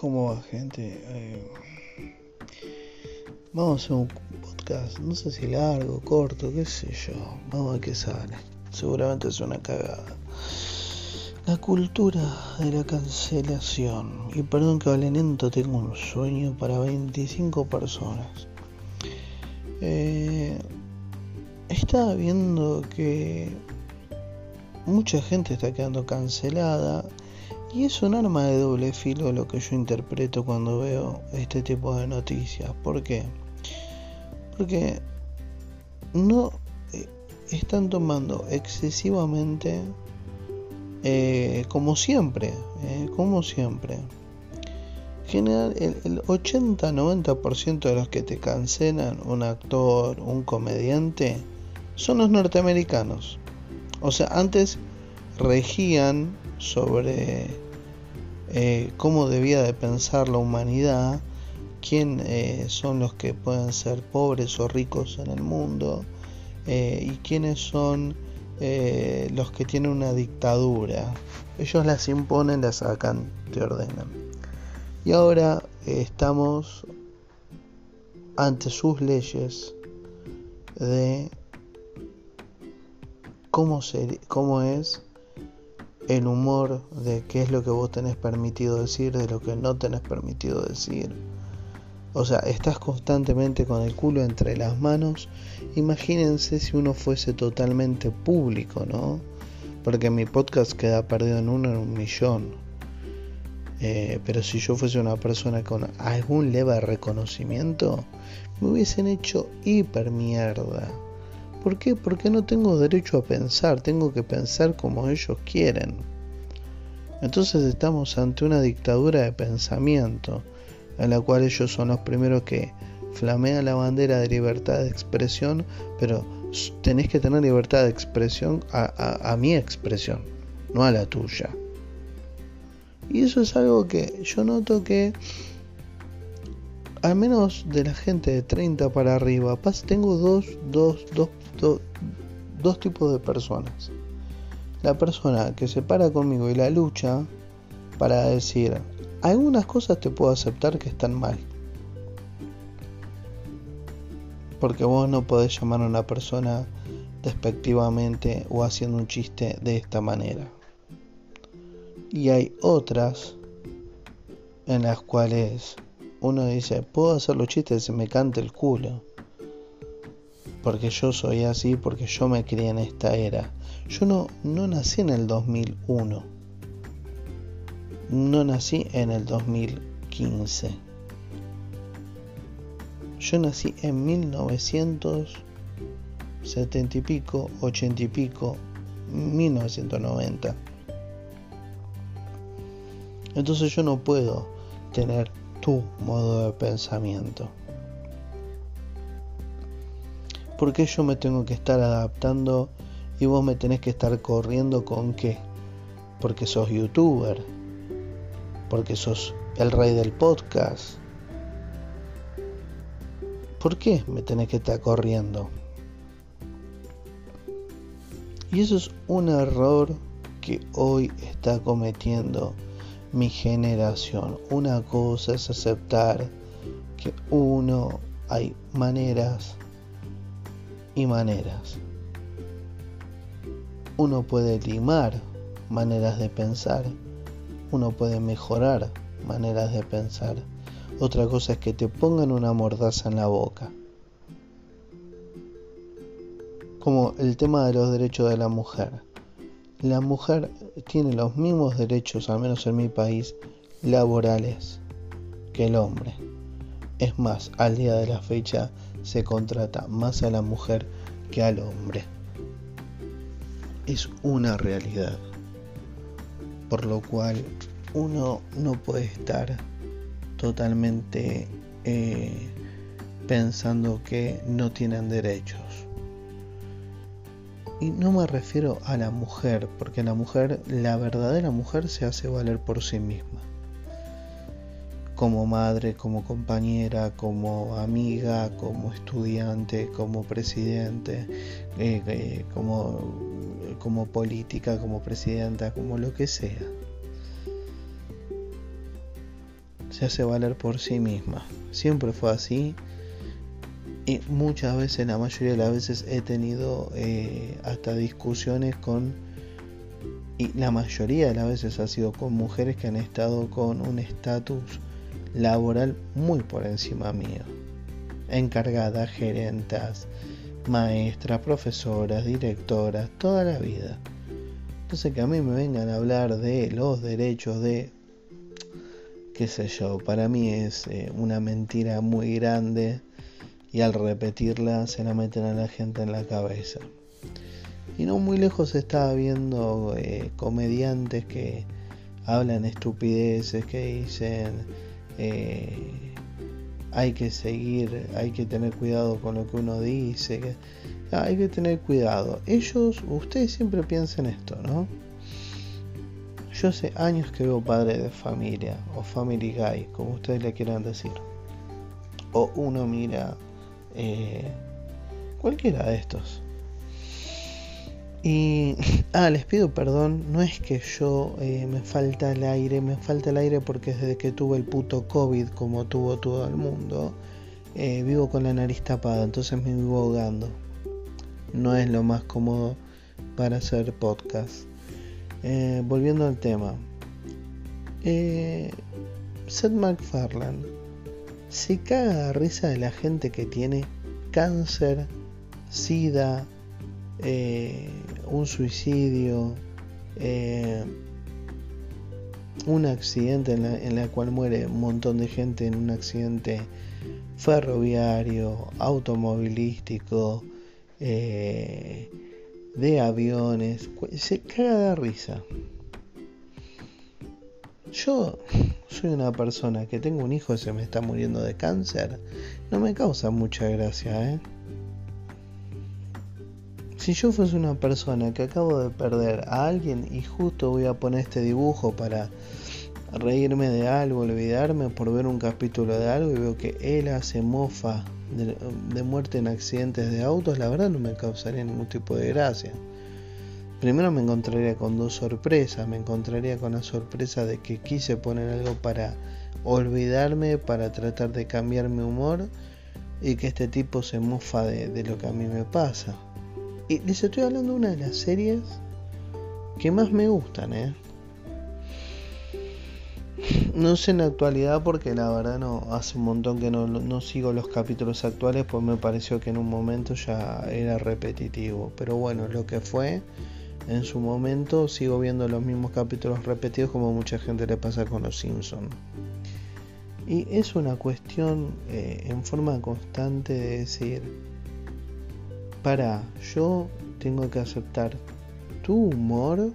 ¿Cómo va, gente? Eh, vamos a hacer un podcast, no sé si largo, corto, qué sé yo. Vamos a ver qué sale. Seguramente es una cagada. La cultura de la cancelación. Y perdón que lento, tengo un sueño para 25 personas. Eh, estaba viendo que mucha gente está quedando cancelada y es un arma de doble filo lo que yo interpreto cuando veo este tipo de noticias. ¿Por qué? Porque no eh, están tomando excesivamente, eh, como siempre, eh, como siempre. General, el, el 80-90% de los que te cancelan, un actor, un comediante, son los norteamericanos. O sea, antes regían sobre eh, cómo debía de pensar la humanidad, quién eh, son los que pueden ser pobres o ricos en el mundo eh, y quiénes son los que tienen una dictadura. Ellos las imponen, las sacan, te ordenan. Y ahora estamos ante sus leyes de cómo, cómo es el humor de qué es lo que vos tenés permitido decir, de lo que no tenés permitido decir. O sea, estás constantemente con el culo entre las manos. Imagínense si uno fuese totalmente público, ¿no? Porque mi podcast queda perdido en uno en un millón. Eh, pero si yo fuese una persona con algún leve reconocimiento, me hubiesen hecho hiper mierda. ¿Por qué? Porque no tengo derecho a pensar, tengo que pensar como ellos quieren. Entonces estamos ante una dictadura de pensamiento, en la cual ellos son los primeros que flamean la bandera de libertad de expresión, pero tenés que tener libertad de expresión a, a mi expresión, no a la tuya. Y eso es algo que yo noto que al menos de la gente de 30 para arriba, tengo dos, dos, dos dos tipos de personas. La persona que se para conmigo y la lucha para decir, algunas cosas te puedo aceptar que están mal. Porque vos no podés llamar a una persona despectivamente o haciendo un chiste de esta manera. Y hay otras en las cuales uno dice, puedo hacer los chistes se me cante el culo porque yo soy así, porque yo me crié en esta era. Yo no, no nací en el 2001, no nací en el 2015. Yo nací en 1970 y pico, 80 y pico, 1990. Entonces yo no puedo tener tu modo de pensamiento. ¿Por qué yo me tengo que estar adaptando y vos me tenés que estar corriendo con qué? Porque sos youtuber, porque sos el rey del podcast. ¿Por qué me tenés que estar corriendo? Y eso es un error que hoy está cometiendo mi generación. Una cosa es aceptar que uno hay maneras y maneras. Uno puede limar maneras de pensar, uno puede mejorar maneras de pensar. Otra cosa es que te pongan una mordaza en la boca. Como el tema de los derechos de la mujer. La mujer tiene los mismos derechos, al menos en mi país, laborales que el hombre. Es más, al día de la fecha se contrata más a la mujer que al hombre. Es una realidad. Por lo cual uno no puede estar totalmente eh, pensando que no tienen derechos. Y no me refiero a la mujer, porque la mujer, la verdadera mujer se hace valer por sí misma como madre, como compañera, como amiga, como estudiante, como presidente, eh, eh, como, como política, como presidenta, como lo que sea. se hace valer por sí misma. Siempre fue así. Y muchas veces, la mayoría de las veces, he tenido eh, hasta discusiones con, y la mayoría de las veces ha sido con mujeres que han estado con un estatus laboral muy por encima mío. Encargadas, gerentas, maestras, profesoras, directoras, toda la vida. Entonces que a mí me vengan a hablar de los derechos de, qué sé yo, para mí es eh, una mentira muy grande y al repetirla se la meten a la gente en la cabeza. Y no muy lejos estaba viendo eh, comediantes que hablan estupideces, que dicen eh, hay que seguir, hay que tener cuidado con lo que uno dice, ah, hay que tener cuidado. Ellos, ustedes siempre piensan esto, ¿no? Yo hace años que veo padre de familia o family guy, como ustedes le quieran decir. O uno mira eh, cualquiera de estos. Y, ah, les pido perdón, no es que yo eh, me falta el aire, me falta el aire porque desde que tuve el puto COVID, como tuvo todo el mundo, eh, vivo con la nariz tapada, entonces me vivo ahogando. No es lo más cómodo para hacer podcast. Eh, volviendo al tema. Seth MacFarlane se caga a risa de la gente que tiene cáncer, sida, un suicidio, eh, un accidente en la, en la, cual muere un montón de gente en un accidente ferroviario, automovilístico, eh, de aviones, se caga de risa. Yo soy una persona que tengo un hijo que se me está muriendo de cáncer, no me causa mucha gracia, ¿eh? Si yo fuese una persona que acabo de perder a alguien y justo voy a poner este dibujo para reírme de algo, olvidarme por ver un capítulo de algo y veo que él hace mofa de, muerte en accidentes de autos, la verdad no me causaría ningún tipo de gracia. Primero me encontraría con dos sorpresas, me encontraría con la sorpresa de que quise poner algo para olvidarme, para tratar de cambiar mi humor y que este tipo se mofa de lo que a mí me pasa. Y les estoy hablando de una de las series que más me gustan, ¿eh? No sé en la actualidad porque la verdad no hace un montón que no, sigo los capítulos actuales pues me pareció que en un momento ya era repetitivo. Pero bueno, lo que fue en su momento sigo viendo los mismos capítulos repetidos como mucha gente le pasa con los Simpsons. Y es una cuestión eh, en forma constante de decir, para, yo tengo que aceptar tu humor,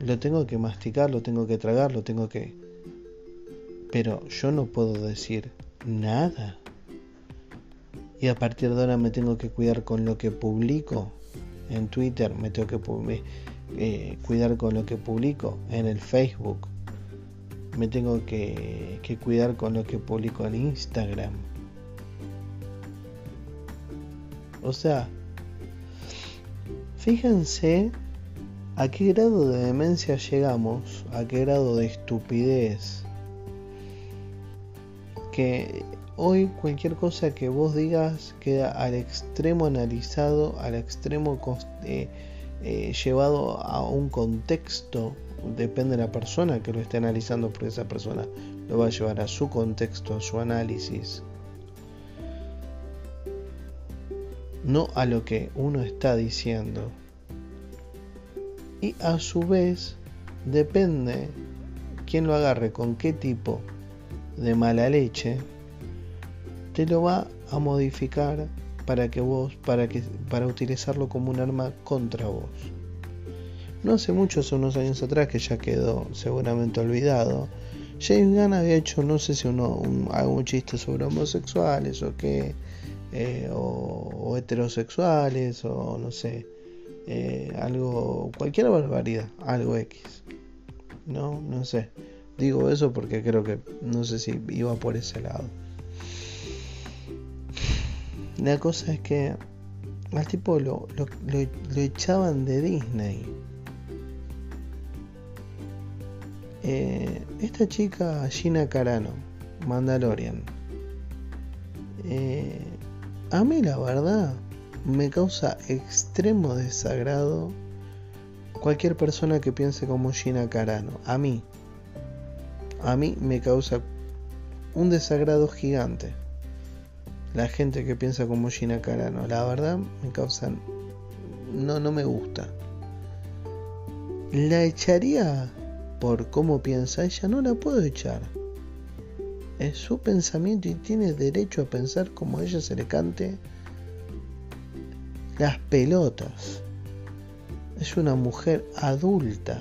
lo tengo que masticar, lo tengo que tragar, lo tengo que... Pero yo no puedo decir nada. Y a partir de ahora me tengo que cuidar con lo que publico en Twitter, me tengo que eh, cuidar con lo que publico en el Facebook, me tengo que, que cuidar con lo que publico en Instagram O sea, fíjense a qué grado de demencia llegamos, a qué grado de estupidez. Que hoy cualquier cosa que vos digas queda al extremo analizado, al extremo eh, eh, llevado a un contexto. Depende de la persona que lo esté analizando, porque esa persona lo va a llevar a su contexto, a su análisis. No a lo que uno está diciendo. Y a su vez depende quién lo agarre con qué tipo de mala leche, te lo va a modificar para que vos, para que, para utilizarlo como un arma contra vos. No hace mucho, hace unos años atrás, que ya quedó seguramente olvidado, James Gunn había hecho, no sé si uno, un, algún chiste sobre homosexuales o qué, eh, o, heterosexuales o no sé, eh, algo, cualquier barbaridad, algo X. No, no sé. Digo eso porque creo que no sé si iba por ese lado. La cosa es que al tipo lo, lo, echaban de Disney. Eh, esta chica, Gina Carano, Mandalorian, eh, a mí la verdad me causa extremo desagrado cualquier persona que piense como Gina Carano. A mí, a mí me causa un desagrado gigante. La gente que piensa como Gina Carano, la verdad me causan no no me gusta. La echaría por cómo piensa ella, no la puedo echar. Es su pensamiento y tiene derecho a pensar como a ella se le cante las pelotas. Es una mujer adulta.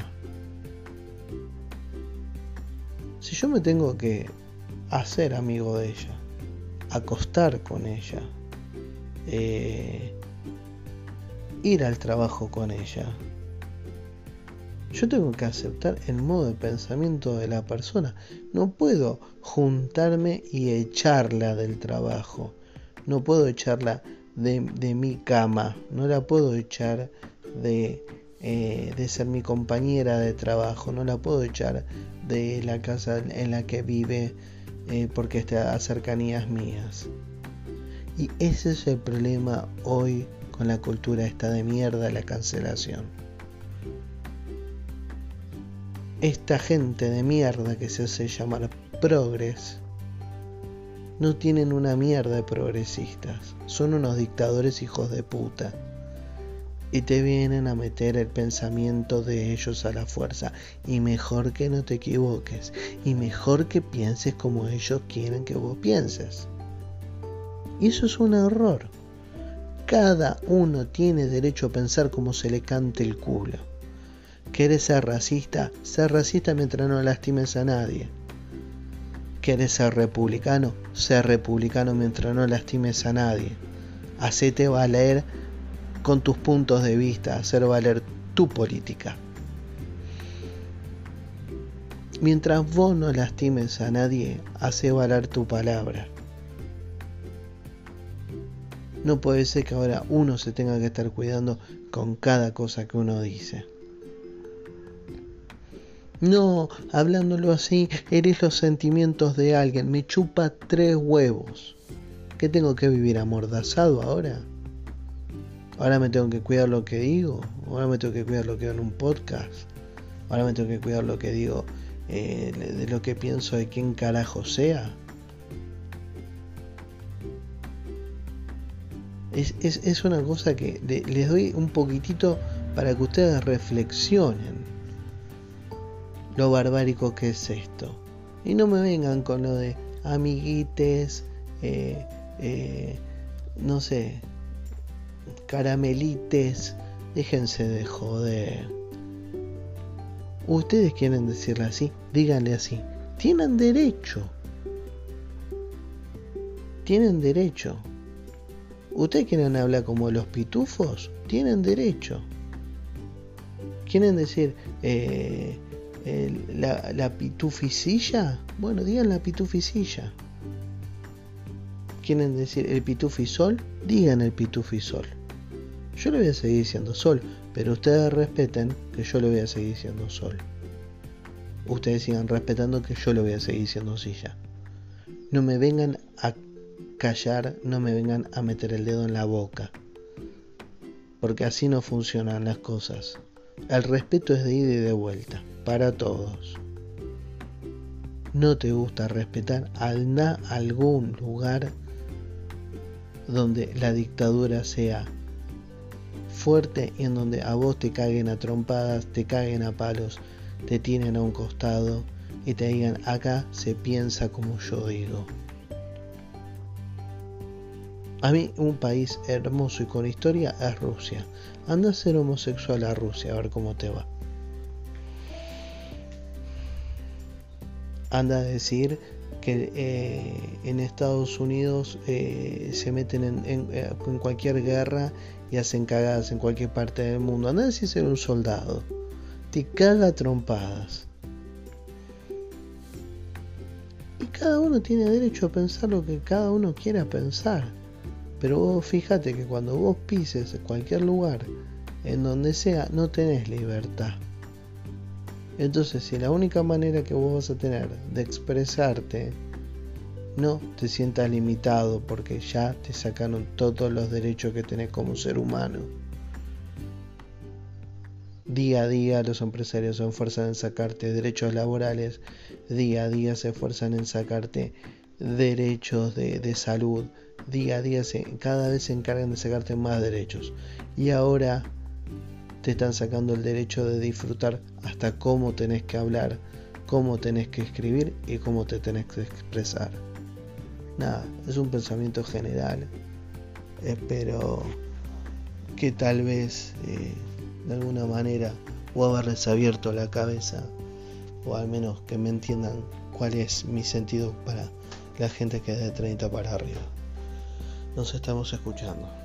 Si yo me tengo que hacer amigo de ella, acostar con ella, eh, ir al trabajo con ella, yo tengo que aceptar el modo de pensamiento de la persona. No puedo juntarme y echarla del trabajo. No puedo echarla de, mi cama. No la puedo echar de, eh, de ser mi compañera de trabajo. No la puedo echar de la casa en la que vive eh, porque está a cercanías mías. Y ese es el problema hoy con la cultura esta de mierda, la cancelación. Esta gente de mierda que se hace llamar progres no tienen una mierda de progresistas, son unos dictadores hijos de puta. Y te vienen a meter el pensamiento de ellos a la fuerza. Y mejor que no te equivoques. Y mejor que pienses como ellos quieren que vos pienses. Y eso es un error. Cada uno tiene derecho a pensar como se le cante el culo. ¿Quieres ser racista? Ser racista mientras no lastimes a nadie. ¿Quieres ser republicano? Ser republicano mientras no lastimes a nadie. Hacete valer con tus puntos de vista, hacer valer tu política. Mientras vos no lastimes a nadie, hace valer tu palabra. No puede ser que ahora uno se tenga que estar cuidando con cada cosa que uno dice. No, hablándolo así, eres los sentimientos de alguien. Me chupa tres huevos. ¿Qué tengo que vivir amordazado ahora? Ahora me tengo que cuidar lo que digo. Ahora me tengo que cuidar lo que digo en un podcast. Ahora me tengo que cuidar lo que digo eh, de lo que pienso de quién carajo sea. Es, es una cosa que les doy un poquitito para que ustedes reflexionen lo barbárico que es esto. Y no me vengan con lo de amiguites, eh, eh, no sé, caramelites, déjense de joder. Ustedes quieren decirle así, díganle así. Tienen derecho. Tienen derecho. ¿Ustedes quieren hablar como los pitufos? Tienen derecho. ¿Quieren decir, eh, la, la pituficilla, bueno, digan la pituficilla. ¿Quieren decir el pitufisol? Digan el pitufisol. Yo le voy a seguir diciendo sol, pero ustedes respeten que yo le voy a seguir diciendo sol. Ustedes sigan respetando que yo le voy a seguir diciendo silla. No me vengan a callar, no me vengan a meter el dedo en la boca. Porque así no funcionan las cosas. El respeto es de ida y de vuelta para todos. ¿No te gusta respetar algún lugar donde la dictadura sea fuerte y en donde a vos te caguen a trompadas, te caguen a palos, te tienen a un costado y te digan acá se piensa como yo digo? A mí un país hermoso y con historia es Rusia. Anda a ser homosexual a Rusia a ver cómo te va. anda a decir que eh, en Estados Unidos eh, se meten eh, en, cualquier guerra y hacen cagadas en cualquier parte del mundo. Anda a decir ser un soldado. Te caga trompadas. Y cada uno tiene derecho a pensar lo que cada uno quiera pensar. Pero vos fíjate que cuando vos pises cualquier lugar, en donde sea, no tenés libertad. Entonces, si la única manera que vos vas a tener de expresarte, no te sientas limitado porque ya te sacaron todos los derechos que tenés como ser humano. Día a día los empresarios se esfuerzan en sacarte derechos laborales, día a día se esfuerzan en sacarte derechos de, salud, día a día se, cada vez se encargan de sacarte más derechos. Y ahora te están sacando el derecho de disfrutar hasta cómo tenés que hablar, cómo tenés que escribir y cómo te tenés que expresar. Nada, es un pensamiento general. Espero que tal vez eh, de alguna manera o haberles abierto la cabeza o al menos que me entiendan cuál es mi sentido para la gente que es de 30 para arriba. Nos estamos escuchando.